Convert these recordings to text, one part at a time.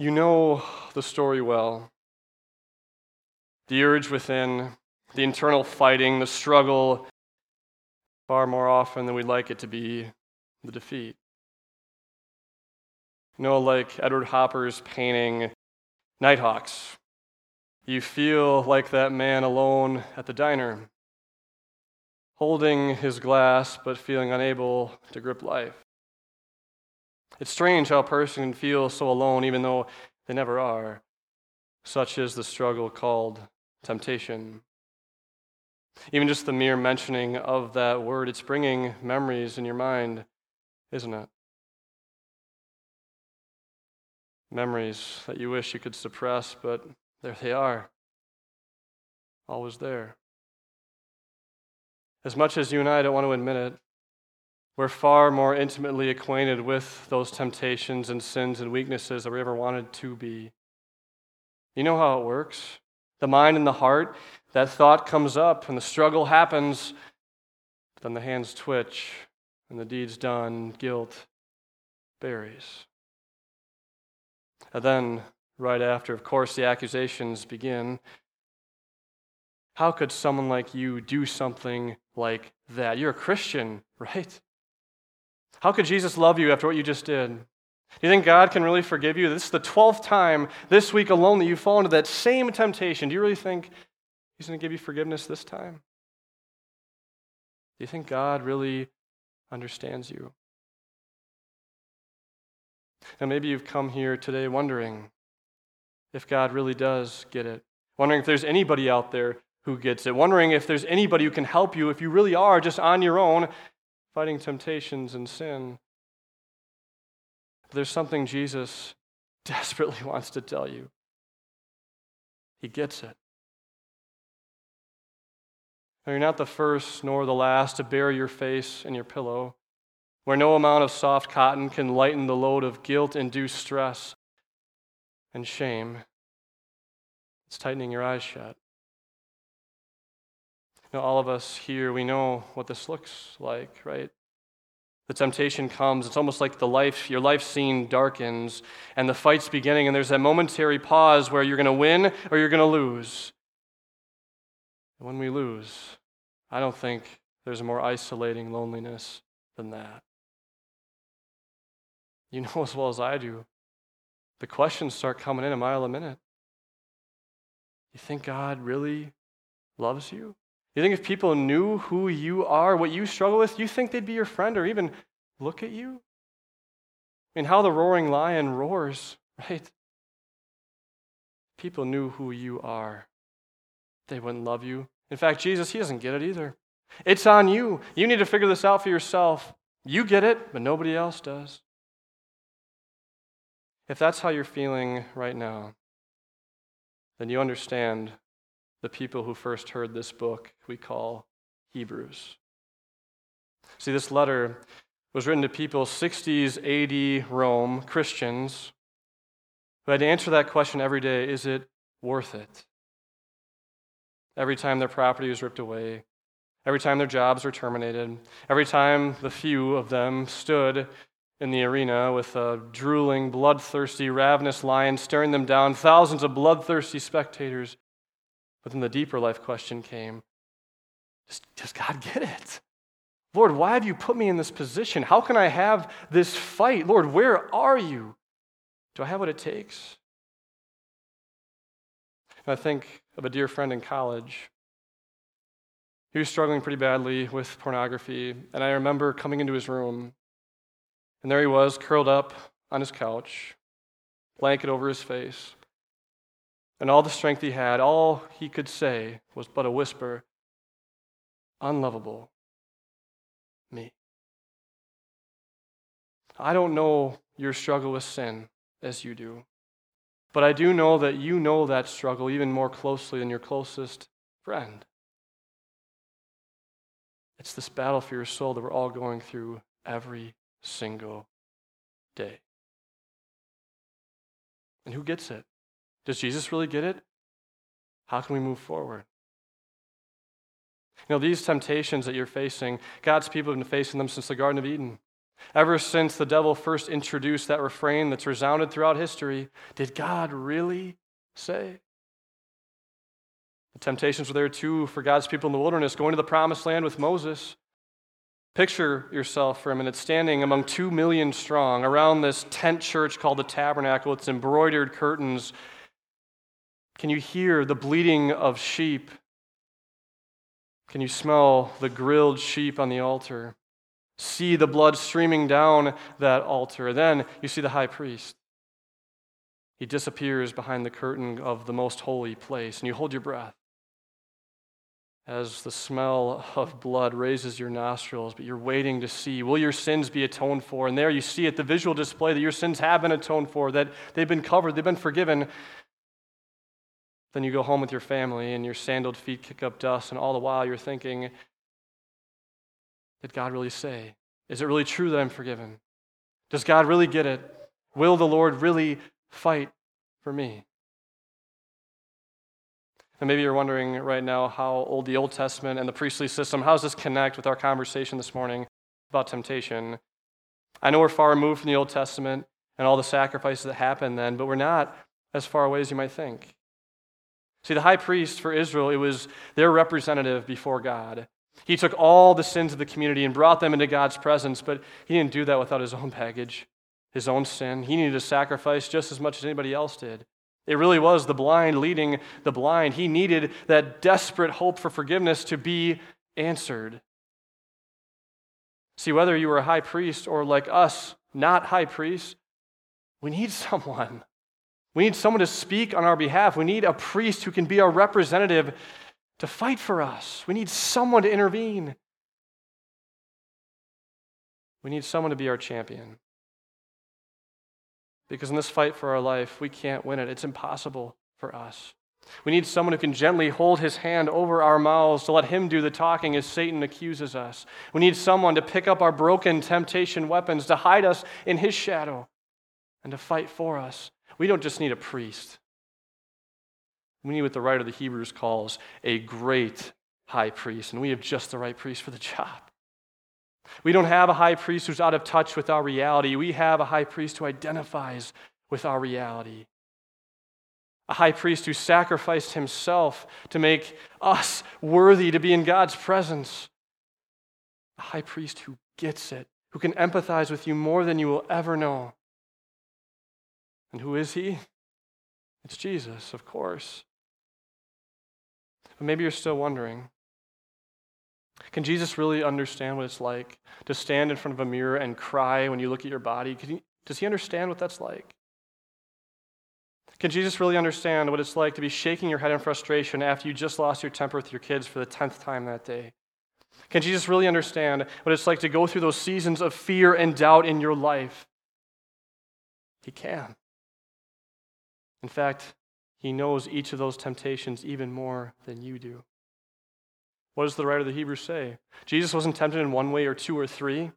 You know the story well. The urge within, the internal fighting, the struggle, far more often than we'd like it to be, the defeat. You know, like Edward Hopper's painting, Nighthawks. You feel like that man alone at the diner, holding his glass but feeling unable to grip life. It's strange how a person can feel so alone even though they never are. Such is the struggle called temptation. Even just the mere mentioning of that word, it's bringing memories in your mind, isn't it? Memories that you wish you could suppress, but there they are. Always there. As much as you and I don't want to admit it, we're far more intimately acquainted with those temptations and sins and weaknesses that we ever wanted to be. You know how it works. The mind and the heart, that thought comes up and the struggle happens, then the hands twitch and the deed's done, guilt buries. And then, right after, of course, the accusations begin. How could someone like you do something like that? You're a Christian, right? How could Jesus love you after what you just did? Do you think God can really forgive you? This is the 12th time this week alone that you fall into that same temptation. Do you really think He's going to give you forgiveness this time? Do you think God really understands you? And maybe you've come here today wondering if God really does get it, wondering if there's anybody out there who gets it, wondering if there's anybody who can help you if you really are just on your own fighting temptations and sin. There's something Jesus desperately wants to tell you. He gets it. Now, you're not the first nor the last to bury your face in your pillow where no amount of soft cotton can lighten the load of guilt induced stress and shame. It's tightening your eyes shut. You know, all of us here, we know what this looks like, right? The temptation comes. It's almost like the life, your life scene darkens and the fight's beginning, and there's that momentary pause where you're going to win or you're going to lose. And when we lose, I don't think there's a more isolating loneliness than that. You know as well as I do. The questions start coming in a mile a minute. You think God really loves you? You think if people knew who you are, what you struggle with, you think they'd be your friend or even look at you? I mean, how the roaring lion roars, right? People knew who you are. They wouldn't love you. In fact, Jesus, he doesn't get it either. It's on you. You need to figure this out for yourself. You get it, but nobody else does. If that's how you're feeling right now, then you understand the people who first heard this book we call Hebrews. See, this letter was written to people 60s AD Rome, Christians, who had to answer that question every day is it worth it? Every time their property was ripped away, every time their jobs were terminated, every time the few of them stood in the arena with a drooling, bloodthirsty, ravenous lion staring them down, thousands of bloodthirsty spectators. But then the deeper life question came does, does God get it? Lord, why have you put me in this position? How can I have this fight? Lord, where are you? Do I have what it takes? And I think of a dear friend in college. He was struggling pretty badly with pornography, and I remember coming into his room and there he was, curled up on his couch, blanket over his face. And all the strength he had, all he could say was but a whisper unlovable me. I don't know your struggle with sin as you do, but I do know that you know that struggle even more closely than your closest friend. It's this battle for your soul that we're all going through every single day. And who gets it? Does Jesus really get it? How can we move forward? You know, these temptations that you're facing, God's people have been facing them since the Garden of Eden. Ever since the devil first introduced that refrain that's resounded throughout history, did God really say? The temptations were there too for God's people in the wilderness, going to the promised land with Moses. Picture yourself for a minute standing among two million strong around this tent church called the tabernacle, its embroidered curtains. Can you hear the bleating of sheep? Can you smell the grilled sheep on the altar? See the blood streaming down that altar. Then you see the high priest. He disappears behind the curtain of the most holy place, and you hold your breath as the smell of blood raises your nostrils, but you're waiting to see will your sins be atoned for? And there you see at the visual display that your sins have been atoned for, that they've been covered, they've been forgiven. Then you go home with your family, and your sandaled feet kick up dust, and all the while you're thinking, did God really say? Is it really true that I'm forgiven? Does God really get it? Will the Lord really fight for me? And maybe you're wondering right now how old the Old Testament and the priestly system, how does this connect with our conversation this morning about temptation? I know we're far removed from the Old Testament and all the sacrifices that happened then, but we're not as far away as you might think. See, the high priest for Israel, it was their representative before God. He took all the sins of the community and brought them into God's presence, but he didn't do that without his own baggage, his own sin. He needed a sacrifice just as much as anybody else did. It really was the blind leading the blind. He needed that desperate hope for forgiveness to be answered. See, whether you were a high priest or like us, not high priests, we need someone. We need someone to speak on our behalf. We need a priest who can be our representative to fight for us. We need someone to intervene. We need someone to be our champion. Because in this fight for our life, we can't win it. It's impossible for us. We need someone who can gently hold his hand over our mouths to let him do the talking as Satan accuses us. We need someone to pick up our broken temptation weapons, to hide us in his shadow, and to fight for us. We don't just need a priest. We need what the writer of the Hebrews calls a great high priest, and we have just the right priest for the job. We don't have a high priest who's out of touch with our reality. We have a high priest who identifies with our reality. A high priest who sacrificed himself to make us worthy to be in God's presence. A high priest who gets it, who can empathize with you more than you will ever know. And who is he? It's Jesus, of course. But maybe you're still wondering can Jesus really understand what it's like to stand in front of a mirror and cry when you look at your body? He, does he understand what that's like? Can Jesus really understand what it's like to be shaking your head in frustration after you just lost your temper with your kids for the tenth time that day? Can Jesus really understand what it's like to go through those seasons of fear and doubt in your life? He can. In fact, he knows each of those temptations even more than you do. What does the writer of the Hebrews say? Jesus wasn't tempted in one way or two or three,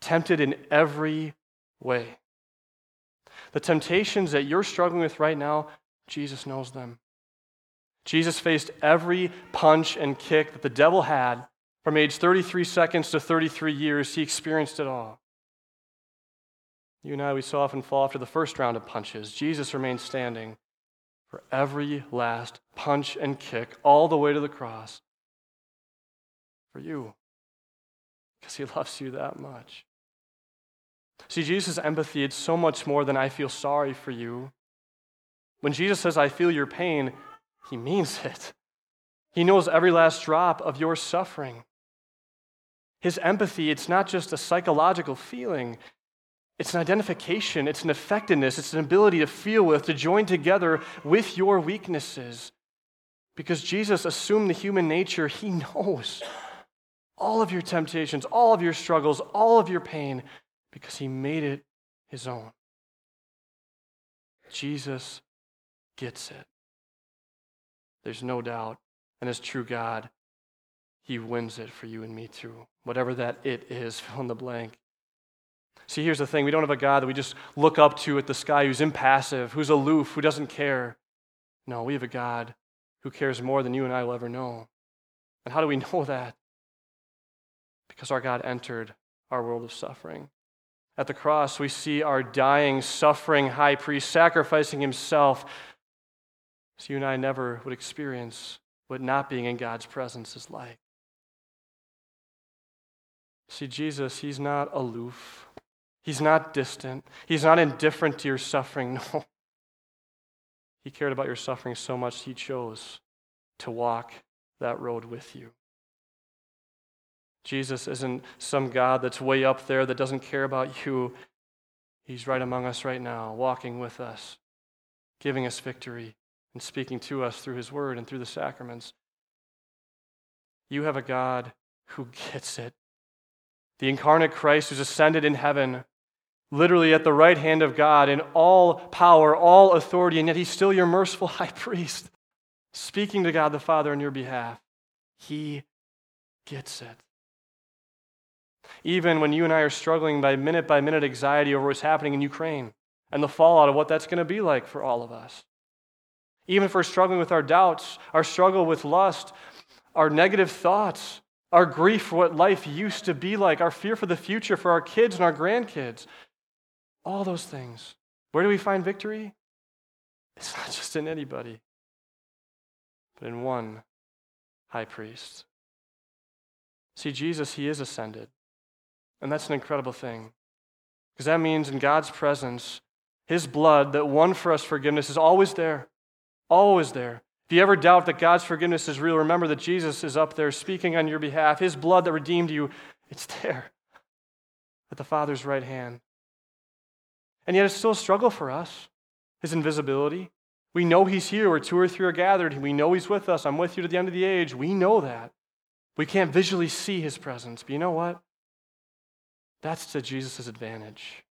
tempted in every way. The temptations that you're struggling with right now, Jesus knows them. Jesus faced every punch and kick that the devil had from age 33 seconds to 33 years. He experienced it all. You and I, we so often fall after the first round of punches. Jesus remained standing for every last punch and kick all the way to the cross for you because he loves you that much. See, Jesus' empathy, it's so much more than I feel sorry for you. When Jesus says, I feel your pain, he means it. He knows every last drop of your suffering. His empathy, it's not just a psychological feeling, it's an identification, it's an effectiveness, it's an ability to feel with, to join together with your weaknesses. Because Jesus assumed the human nature, he knows all of your temptations, all of your struggles, all of your pain, because he made it his own. Jesus gets it. There's no doubt. And as true God, he wins it for you and me too. Whatever that it is, fill in the blank. See, here's the thing we don't have a God that we just look up to at the sky who's impassive, who's aloof, who doesn't care. No, we have a God who cares more than you and I will ever know. And how do we know that? because our God entered our world of suffering. At the cross, we see our dying, suffering high priest sacrificing himself so you and I never would experience what not being in God's presence is like. See, Jesus, he's not aloof. He's not distant. He's not indifferent to your suffering. No. He cared about your suffering so much, he chose to walk that road with you. Jesus isn't some God that's way up there that doesn't care about you. He's right among us right now, walking with us, giving us victory, and speaking to us through his word and through the sacraments. You have a God who gets it. The incarnate Christ who's ascended in heaven, literally at the right hand of God in all power, all authority, and yet he's still your merciful high priest, speaking to God the Father on your behalf. He gets it. Even when you and I are struggling by minute by minute anxiety over what's happening in Ukraine and the fallout of what that's going to be like for all of us. Even if we're struggling with our doubts, our struggle with lust, our negative thoughts, our grief for what life used to be like, our fear for the future for our kids and our grandkids, all those things. Where do we find victory? It's not just in anybody, but in one high priest. See, Jesus, he is ascended. And that's an incredible thing. Because that means in God's presence, his blood that won for us forgiveness is always there. Always there. If you ever doubt that God's forgiveness is real, remember that Jesus is up there speaking on your behalf. His blood that redeemed you, it's there at the Father's right hand. And yet it's still a struggle for us, his invisibility. We know he's here where two or three are gathered. We know he's with us. I'm with you to the end of the age. We know that. We can't visually see his presence. But you know what? That's to Jesus' advantage.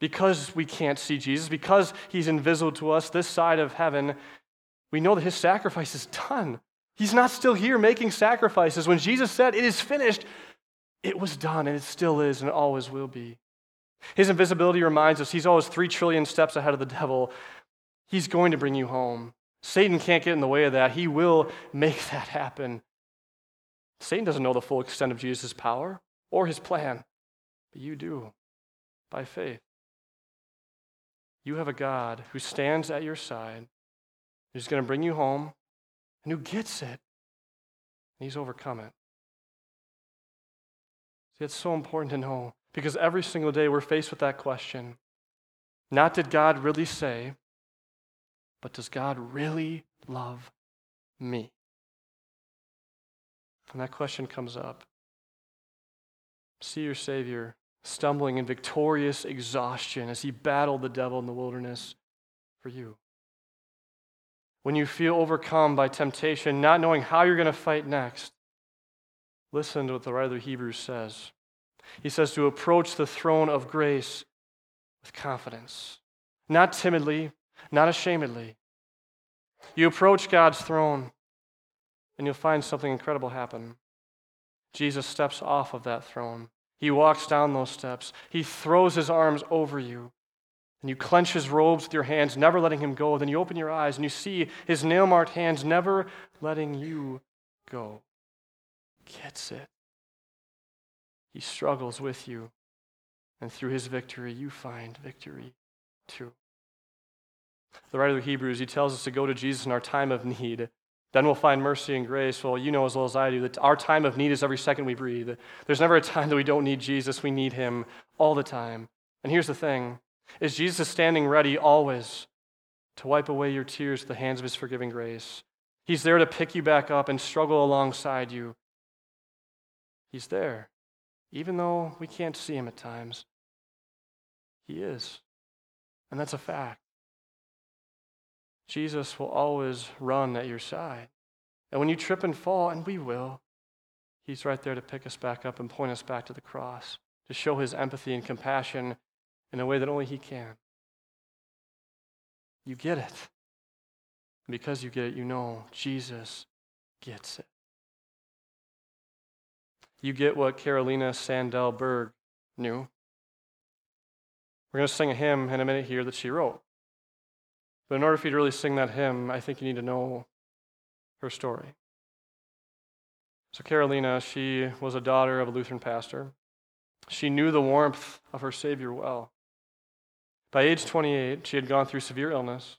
Because we can't see Jesus, because he's invisible to us this side of heaven, we know that his sacrifice is done. He's not still here making sacrifices. When Jesus said, It is finished, it was done, and it still is, and it always will be. His invisibility reminds us he's always three trillion steps ahead of the devil. He's going to bring you home. Satan can't get in the way of that. He will make that happen. Satan doesn't know the full extent of Jesus' power or his plan, but you do by faith. You have a God who stands at your side who's going to bring you home, and who gets it. And he's overcome it. See, it's so important to know because every single day we're faced with that question. Not did God really say, but does God really love me? And that question comes up. See your Savior stumbling in victorious exhaustion as he battled the devil in the wilderness for you when you feel overcome by temptation, not knowing how you're going to fight next, listen to what the writer of Hebrews says. He says to approach the throne of grace with confidence, not timidly, not ashamedly. You approach God's throne, and you'll find something incredible happen. Jesus steps off of that throne. He walks down those steps. He throws his arms over you and you clench his robes with your hands, never letting him go. Then you open your eyes and you see his nail marked hands, never letting you go. Gets it. He struggles with you, and through his victory, you find victory too. The writer of Hebrews, he tells us to go to Jesus in our time of need. Then we'll find mercy and grace. Well, you know as well as I do that our time of need is every second we breathe. There's never a time that we don't need Jesus. We need him all the time. And here's the thing is Jesus standing ready always to wipe away your tears with the hands of his forgiving grace. He's there to pick you back up and struggle alongside you. He's there, even though we can't see him at times. He is. And that's a fact. Jesus will always run at your side. And when you trip and fall, and we will, he's right there to pick us back up and point us back to the cross, to show his empathy and compassion in a way that only He can. You get it. And because you get it, you know Jesus gets it. You get what Carolina Sandell Berg knew. We're going to sing a hymn in a minute here that she wrote. But in order for you to really sing that hymn, I think you need to know her story. So, Carolina, she was a daughter of a Lutheran pastor. She knew the warmth of her Savior well. By age 28, she had gone through severe illness.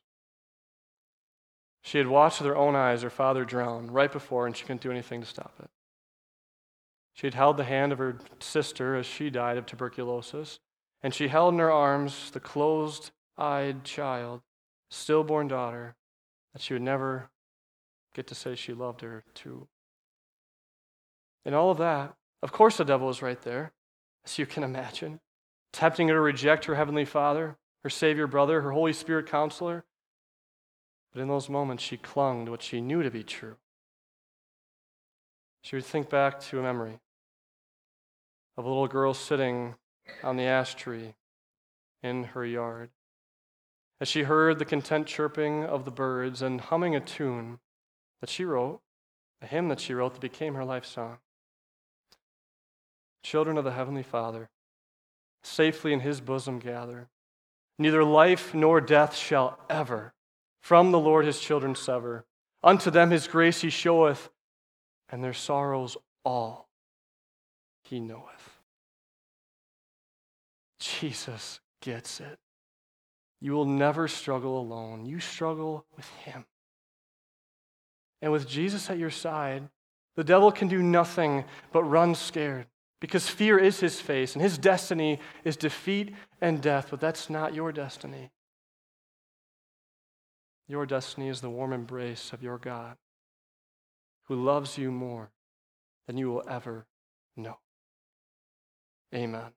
She had watched with her own eyes her father drown right before, and she couldn't do anything to stop it. She had held the hand of her sister as she died of tuberculosis, and she held in her arms the closed eyed child, stillborn daughter, that she would never get to say she loved her too. And all of that, of course, the devil was right there, as you can imagine, tempting her to reject her heavenly Father, her Savior brother, her Holy Spirit counselor. But in those moments, she clung to what she knew to be true. She would think back to a memory of a little girl sitting on the ash tree in her yard. As she heard the content chirping of the birds and humming a tune that she wrote, a hymn that she wrote that became her life song. Children of the Heavenly Father, safely in His bosom gather. Neither life nor death shall ever from the Lord His children sever. Unto them His grace He showeth, and their sorrows all He knoweth. Jesus gets it. You will never struggle alone. You struggle with Him. And with Jesus at your side, the devil can do nothing but run scared because fear is his face and his destiny is defeat and death, but that's not your destiny. Your destiny is the warm embrace of your God who loves you more than you will ever know. Amen